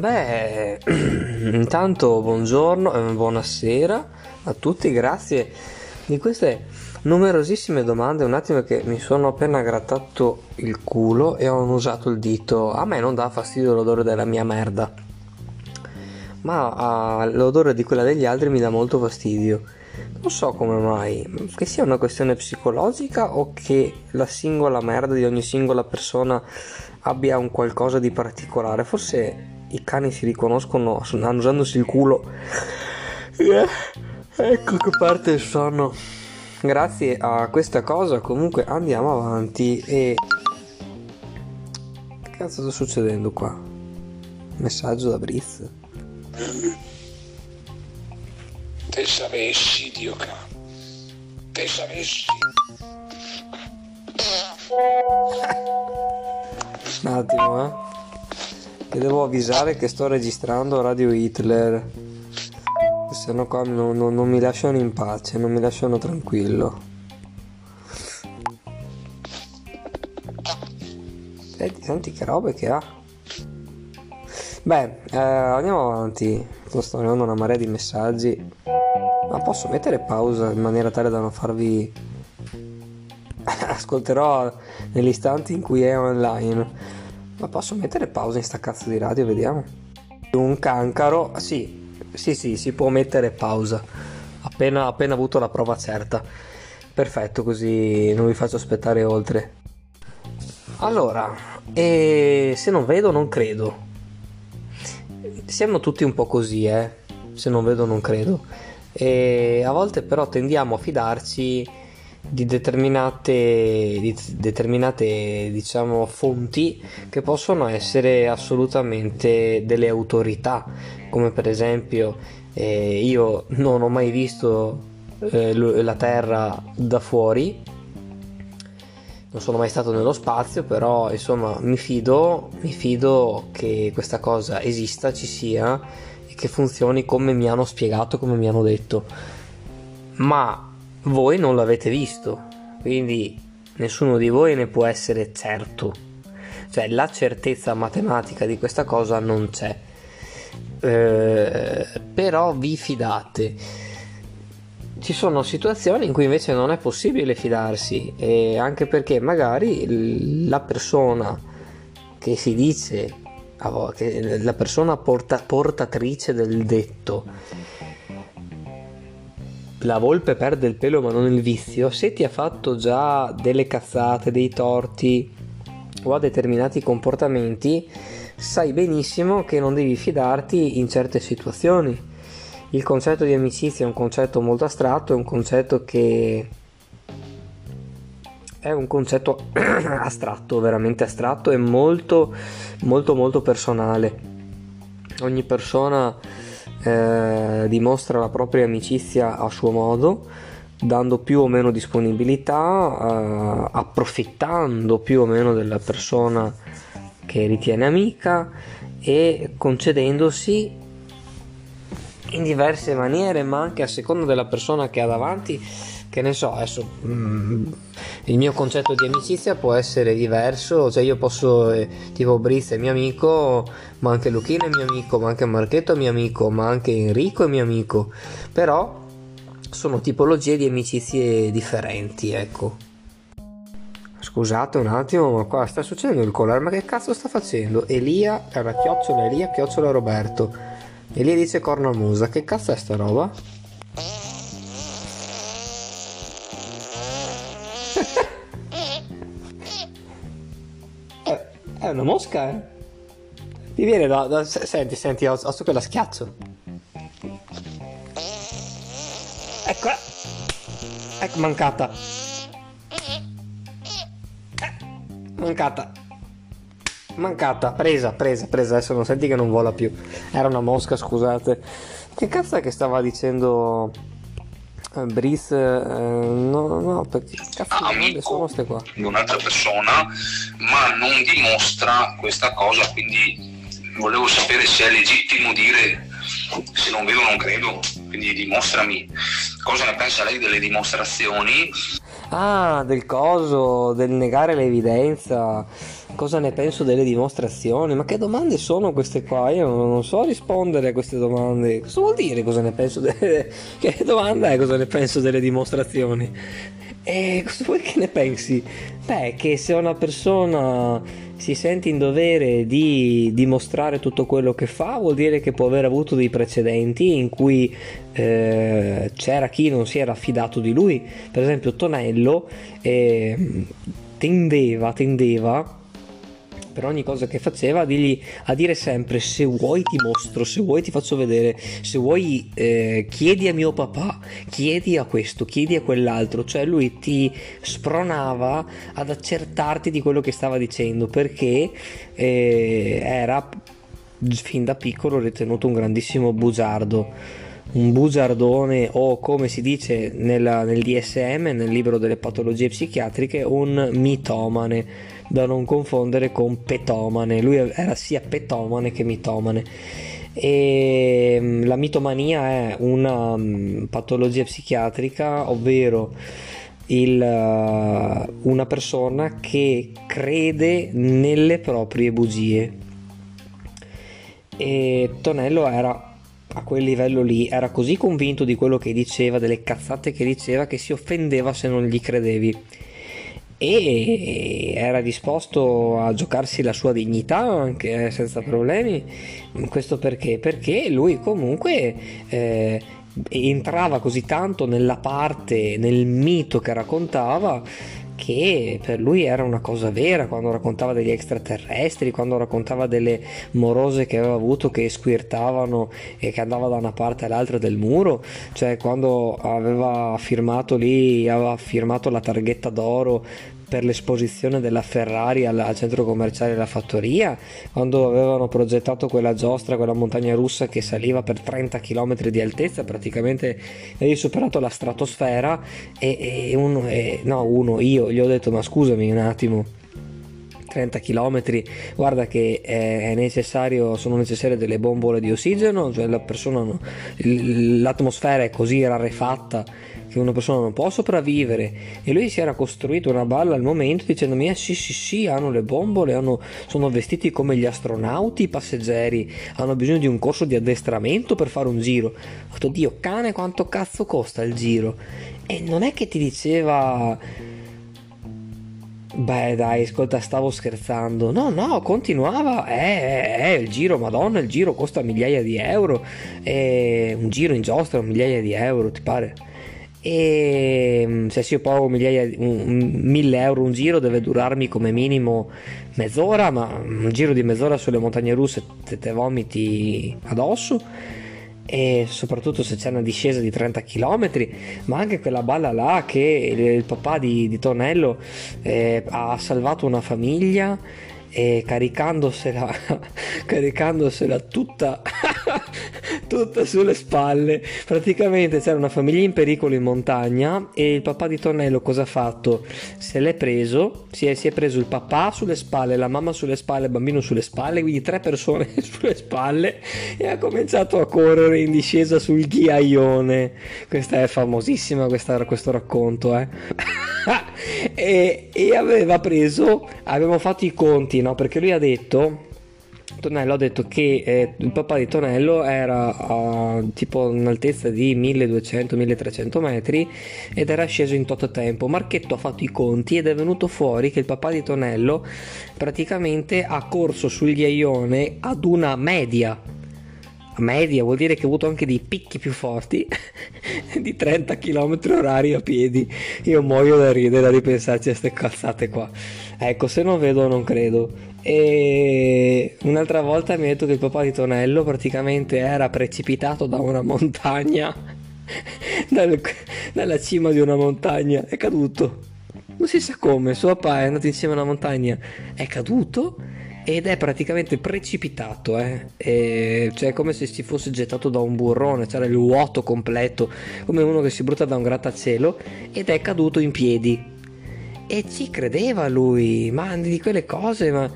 Beh, intanto buongiorno e buonasera a tutti, grazie di queste numerosissime domande. Un attimo che mi sono appena grattato il culo e ho usato il dito. A me non dà fastidio l'odore della mia merda, ma uh, l'odore di quella degli altri mi dà molto fastidio. Non so come mai, che sia una questione psicologica o che la singola merda di ogni singola persona abbia un qualcosa di particolare. Forse i cani si riconoscono usandosi il culo. Eh, ecco che parte il sonno. Grazie a questa cosa comunque andiamo avanti e... Che cazzo sta succedendo qua? Messaggio da Briz. Te sapessi, Dio ca. Te sapessi. Un attimo, eh. Che devo avvisare che sto registrando Radio Hitler. Se no qua non, non, non mi lasciano in pace, non mi lasciano tranquillo. Senti, senti che robe che ha. Beh, eh, andiamo avanti. Sto arrivando una marea di messaggi. Ma posso mettere pausa in maniera tale da non farvi. Ascolterò negli istanti in cui è online. Ma posso mettere pausa in sta cazzo di radio, vediamo. Un cancro, sì, sì, sì, si può mettere pausa. Appena, appena avuto la prova certa. Perfetto, così non vi faccio aspettare oltre. Allora, e se non vedo non credo. Siamo tutti un po' così, eh. Se non vedo non credo. E a volte però tendiamo a fidarci di determinate, di determinate diciamo, fonti che possono essere assolutamente delle autorità, come per esempio eh, io non ho mai visto eh, la Terra da fuori, non sono mai stato nello spazio, però insomma mi fido, mi fido che questa cosa esista, ci sia e che funzioni come mi hanno spiegato, come mi hanno detto. Ma voi non l'avete visto, quindi nessuno di voi ne può essere certo. Cioè la certezza matematica di questa cosa non c'è. Eh, però vi fidate. Ci sono situazioni in cui invece non è possibile fidarsi, e anche perché magari la persona che si dice, la persona porta, portatrice del detto, la volpe perde il pelo ma non il vizio, se ti ha fatto già delle cazzate, dei torti o ha determinati comportamenti, sai benissimo che non devi fidarti in certe situazioni. Il concetto di amicizia è un concetto molto astratto, è un concetto che è un concetto astratto, veramente astratto e molto molto molto personale. Ogni persona eh, dimostra la propria amicizia a suo modo, dando più o meno disponibilità, eh, approfittando più o meno della persona che ritiene amica e concedendosi in diverse maniere, ma anche a seconda della persona che ha davanti che ne so, adesso mm, il mio concetto di amicizia può essere diverso, cioè io posso, eh, tipo Briz è mio amico, ma anche Luchino è mio amico, ma anche Marchetto è mio amico, ma anche Enrico è mio amico, però sono tipologie di amicizie differenti, ecco. Scusate un attimo, ma qua sta succedendo il collare, ma che cazzo sta facendo? Elia, era chiocciola Elia, chiocciola Roberto. Elia dice cornamusa, che cazzo è sta roba? È una mosca, eh? Mi viene da... da senti, senti, ho, ho su che la schiaccio. Eccola. Ecco, mancata. Mancata. Mancata, presa, presa, presa. Adesso non senti che non vola più. Era una mosca, scusate. Che cazzo è che stava dicendo eh, Brice, eh, no, no, perché cazzo ah, amico sono queste qua? di un'altra persona, ma non dimostra questa cosa, quindi volevo sapere se è legittimo dire se non vedo non credo, quindi dimostrami cosa ne pensa lei delle dimostrazioni. Ah, del coso, del negare l'evidenza, cosa ne penso delle dimostrazioni? Ma che domande sono queste qua? Io non so rispondere a queste domande. Cosa vuol dire cosa ne penso delle... Che domanda è cosa ne penso delle dimostrazioni? E cosa vuoi che ne pensi? Beh, che se una persona si sente in dovere di dimostrare tutto quello che fa, vuol dire che può aver avuto dei precedenti in cui eh, c'era chi non si era fidato di lui. Per esempio, Tonello eh, tendeva, tendeva per ogni cosa che faceva a, dirgli, a dire sempre se vuoi ti mostro, se vuoi ti faccio vedere, se vuoi eh, chiedi a mio papà, chiedi a questo, chiedi a quell'altro, cioè lui ti spronava ad accertarti di quello che stava dicendo perché eh, era fin da piccolo ritenuto un grandissimo bugiardo un bugiardone o come si dice nella, nel DSM, nel libro delle patologie psichiatriche, un mitomane da non confondere con petomane. Lui era sia petomane che mitomane. E mm, la mitomania è una mm, patologia psichiatrica, ovvero il, uh, una persona che crede nelle proprie bugie. E Tonello era a quel livello lì, era così convinto di quello che diceva, delle cazzate che diceva, che si offendeva se non gli credevi e era disposto a giocarsi la sua dignità anche senza problemi. Questo perché? Perché lui comunque eh, entrava così tanto nella parte, nel mito che raccontava che per lui era una cosa vera quando raccontava degli extraterrestri, quando raccontava delle morose che aveva avuto che squirtavano e che andava da una parte all'altra del muro, cioè quando aveva firmato lì, aveva firmato la targhetta d'oro per l'esposizione della Ferrari al, al, centro commerciale La Fattoria, quando avevano progettato quella giostra, quella montagna russa che saliva per 30 km di altezza, praticamente avevi superato la stratosfera e, e uno, e, no uno, io gli ho detto ma scusami un attimo, 30 km, guarda che è necessario, sono necessarie delle bombole di ossigeno, cioè la persona, l'atmosfera è così rarefatta che una persona non può sopravvivere e lui si era costruito una balla al momento dicendomi eh sì sì sì hanno le bombole hanno, sono vestiti come gli astronauti i passeggeri hanno bisogno di un corso di addestramento per fare un giro ho detto Dio cane quanto cazzo costa il giro e non è che ti diceva Beh dai, ascolta, stavo scherzando. No, no, continuava. Eh, eh, eh, il giro, madonna, il giro costa migliaia di euro. Eh, un giro in giostra, migliaia di euro, ti pare? E mm, se io pago migliaia, un, 1000 euro un giro deve durarmi come minimo mezz'ora ma un giro di mezz'ora sulle montagne russe te, te vomiti addosso. E soprattutto se c'è una discesa di 30 km ma anche quella balla là che il, il papà di, di Tonello eh, ha salvato una famiglia e caricandosela, caricandosela tutta, tutta sulle spalle. Praticamente c'era una famiglia in pericolo in montagna e il papà di Tonello cosa ha fatto? Se l'è preso, si è, si è preso il papà sulle spalle, la mamma sulle spalle, il bambino sulle spalle, quindi tre persone sulle spalle e ha cominciato a correre in discesa sul ghiaione. Questa è famosissima questa, questo racconto, eh? e, e aveva preso, avevamo fatto i conti no? Perché lui ha detto Tonello ha detto che eh, il papà di Tonello era a tipo un'altezza di 1200-1300 metri ed era sceso in tot tempo. Marchetto ha fatto i conti ed è venuto fuori che il papà di Tonello praticamente ha corso sul ghiaione ad una media. Media vuol dire che ha avuto anche dei picchi più forti di 30 km orari a piedi. Io muoio da ridere a ripensarci a queste cazzate qua. Ecco, se non vedo non credo. E un'altra volta mi ha detto che il papà di Tonello praticamente era precipitato da una montagna, dal, dalla cima di una montagna, è caduto. Non si sa come, suo papà è andato insieme a una montagna, è caduto ed è praticamente precipitato, eh? E cioè come se si fosse gettato da un burrone, c'era il vuoto completo, come uno che si butta da un grattacielo ed è caduto in piedi e ci credeva lui, ma di quelle cose, ma,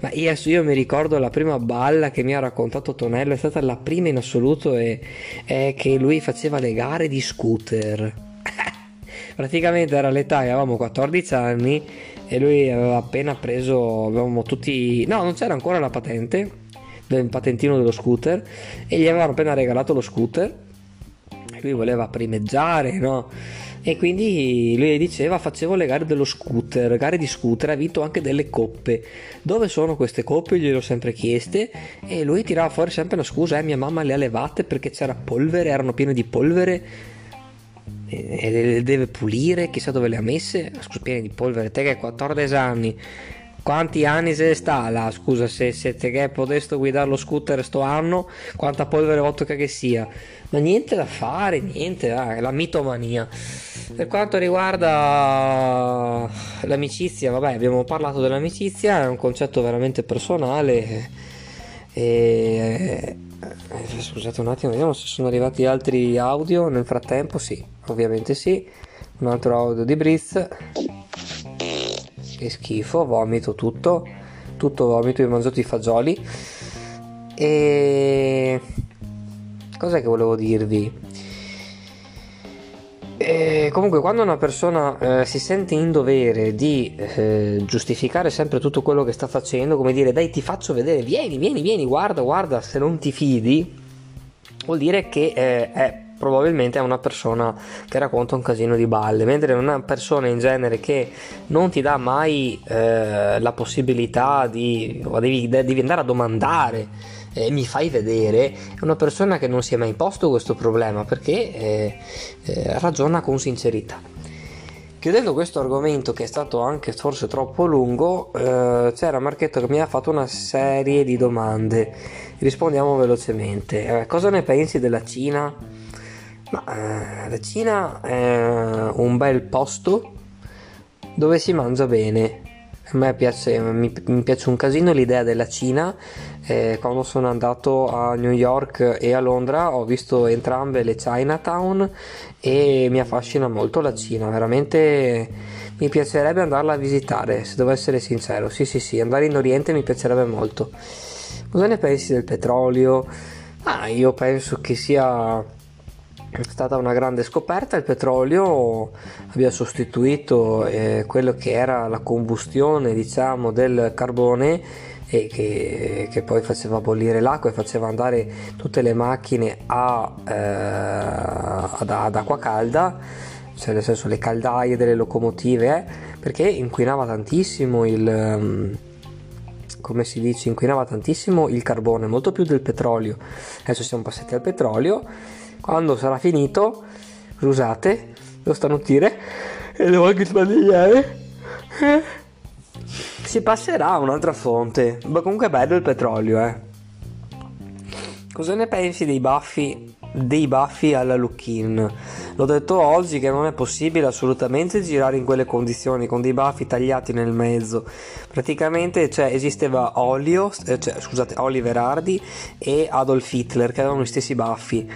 ma io, io, mi ricordo la prima balla che mi ha raccontato Tonello, è stata la prima in assoluto, e, è che lui faceva le gare di scooter. praticamente era l'età avevamo 14 anni e lui aveva appena preso, avevamo tutti, no non c'era ancora la patente, del patentino dello scooter e gli avevano appena regalato lo scooter, lui voleva primeggiare, no? E quindi lui diceva facevo le gare dello scooter, gare di scooter, ha vinto anche delle coppe. Dove sono queste coppe? Glielo ho sempre chieste e lui tirava fuori sempre una scusa, eh, mia mamma le ha levate perché c'era polvere, erano piene di polvere e le deve pulire, chissà dove le ha messe, scusa, piene di polvere, te che hai 14 anni quanti anni se sta là? Scusa se siete che poteste guidare lo scooter sto anno quanta polvere vodka che sia. Ma niente da fare niente ah, la mitomania. Per quanto riguarda l'amicizia vabbè abbiamo parlato dell'amicizia è un concetto veramente personale. E eh, scusate un attimo vediamo se sono arrivati altri audio. Nel frattempo sì ovviamente sì. Un altro audio di Briz che schifo, vomito tutto, tutto vomito, ho mangiato i fagioli. E cos'è che volevo dirvi? E comunque quando una persona eh, si sente in dovere di eh, giustificare sempre tutto quello che sta facendo, come dire dai ti faccio vedere, vieni, vieni, vieni, guarda, guarda, se non ti fidi, vuol dire che eh, è probabilmente è una persona che racconta un casino di balle, mentre una persona in genere che non ti dà mai eh, la possibilità di, devi, devi andare a domandare eh, mi fai vedere, è una persona che non si è mai posto questo problema perché eh, eh, ragiona con sincerità. Chiudendo questo argomento che è stato anche forse troppo lungo, eh, c'era Marchetto che mi ha fatto una serie di domande. Rispondiamo velocemente. Eh, cosa ne pensi della Cina? Ma eh, la Cina è un bel posto dove si mangia bene. A me piace, mi, mi piace un casino l'idea della Cina. Eh, quando sono andato a New York e a Londra ho visto entrambe le Chinatown e mi affascina molto la Cina. Veramente mi piacerebbe andarla a visitare, se devo essere sincero. Sì, sì, sì, andare in Oriente mi piacerebbe molto. Cosa ne pensi del petrolio? Ah, io penso che sia è stata una grande scoperta, il petrolio abbia sostituito eh, quello che era la combustione diciamo, del carbone che, che, poi faceva bollire l'acqua e faceva andare tutte le macchine a, eh, ad, ad, acqua calda, cioè nel senso le caldaie delle locomotive, eh, perché inquinava tantissimo il... Um, come si dice, inquinava tantissimo il carbone, molto più del petrolio. Adesso siamo passati al petrolio quando sarà finito, scusate, devo starnutire e devo anche sbadigliare. Eh, si passerà a un'altra fonte. Ma comunque è bello il petrolio, eh. Cosa ne pensi dei baffi, dei baffi alla Luckin? L'ho detto oggi che non è possibile assolutamente girare in quelle condizioni con dei baffi tagliati nel mezzo. Praticamente cioè, esisteva Olio, eh, cioè, scusate, Oliver Hardy e Adolf Hitler che avevano gli stessi baffi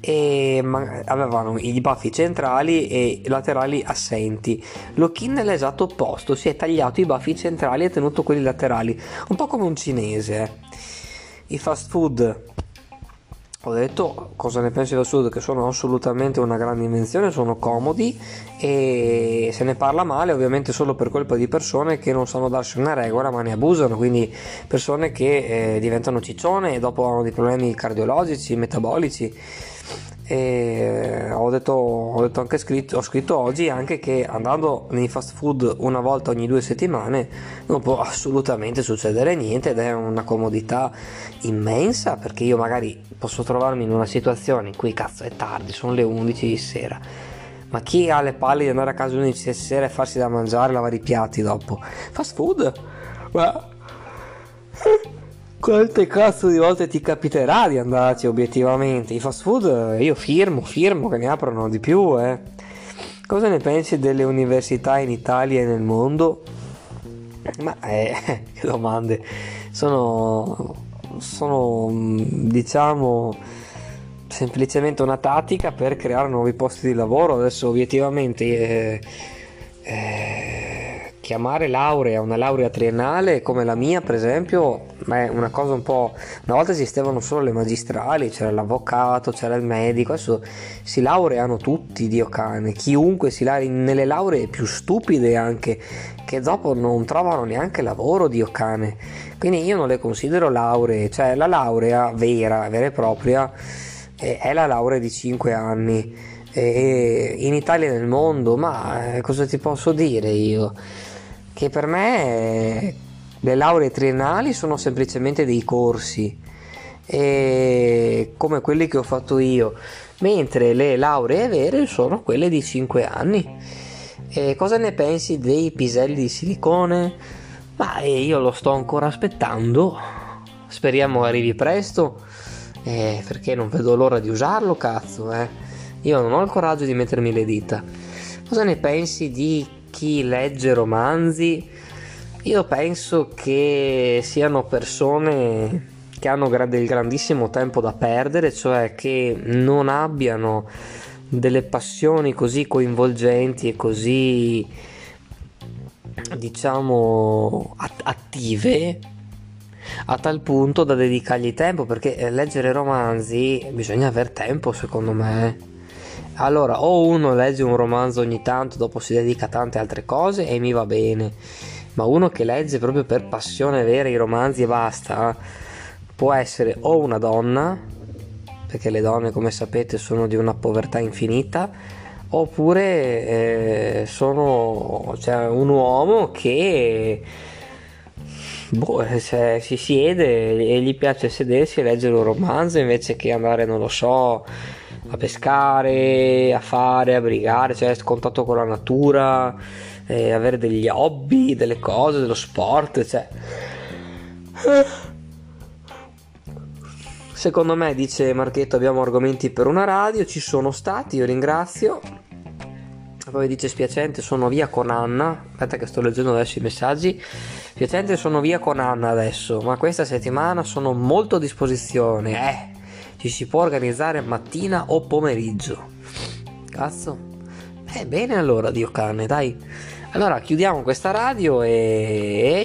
e avevano i baffi centrali e laterali assenti. Lokin è l'esatto opposto, si è tagliato i baffi centrali e tenuto quelli laterali, un po' come un cinese. I fast food, ho detto cosa ne pensi del sud, che sono assolutamente una grande invenzione, sono comodi e se ne parla male ovviamente solo per colpa di persone che non sanno darsi una regola ma ne abusano, quindi persone che eh, diventano ciccione e dopo hanno dei problemi cardiologici, metabolici e ho detto, ho detto anche scritto, ho scritto oggi anche che andando nei fast food una volta ogni due settimane non può assolutamente succedere niente ed è una comodità immensa perché io magari posso trovarmi in una situazione in cui cazzo è tardi, sono le 11 di sera ma chi ha le palle di andare a casa alle 11 di sera e farsi da mangiare e lavare i piatti dopo? Fast food? Ma quante cazzo di volte ti capiterà di andarci obiettivamente? I fast food io firmo, firmo che ne aprono di più, eh. Cosa ne pensi delle università in Italia e nel mondo? Ma eh, che domande. Sono, sono diciamo semplicemente una tattica per creare nuovi posti di lavoro. Adesso obiettivamente eh, eh, chiamare laurea una laurea triennale come la mia, per esempio, è una cosa un po'. Una volta esistevano solo le magistrali, c'era l'avvocato, c'era il medico, adesso si laureano tutti, Dio cane. Chiunque si laurea nelle lauree più stupide anche, che dopo non trovano neanche lavoro, Dio cane. Quindi io non le considero lauree, cioè la laurea vera, vera e propria, è la laurea di 5 anni in Italia e nel mondo, ma eh, cosa ti posso dire io? Che per me le lauree triennali sono semplicemente dei corsi come quelli che ho fatto io, mentre le lauree vere sono quelle di 5 anni. E cosa ne pensi dei piselli di silicone? Ma eh, io lo sto ancora aspettando. Speriamo arrivi presto. Eh, perché non vedo l'ora di usarlo, cazzo, eh. Io non ho il coraggio di mettermi le dita. Cosa ne pensi di chi legge romanzi? Io penso che siano persone che hanno del grandissimo tempo da perdere, cioè che non abbiano delle passioni così coinvolgenti e così diciamo attive a tal punto da dedicargli tempo perché eh, leggere romanzi bisogna aver tempo secondo me allora, o uno legge un romanzo ogni tanto, dopo si dedica a tante altre cose e mi va bene, ma uno che legge proprio per passione vera i romanzi e basta, può essere o una donna, perché le donne come sapete sono di una povertà infinita, oppure eh, sono cioè, un uomo che boh, cioè, si siede e gli piace sedersi e leggere un romanzo invece che andare, non lo so, a pescare, a fare, a brigare, cioè contatto con la natura, eh, avere degli hobby, delle cose, dello sport, cioè. Secondo me, dice Marchetto, abbiamo argomenti per una radio, ci sono stati, io ringrazio. Poi dice spiacente, sono via con Anna. Aspetta che sto leggendo adesso i messaggi. Spiacente, sono via con Anna adesso, ma questa settimana sono molto a disposizione. Eh, ci si può organizzare mattina o pomeriggio. Cazzo. Eh, bene allora, Dio cane, dai. Allora, chiudiamo questa radio e...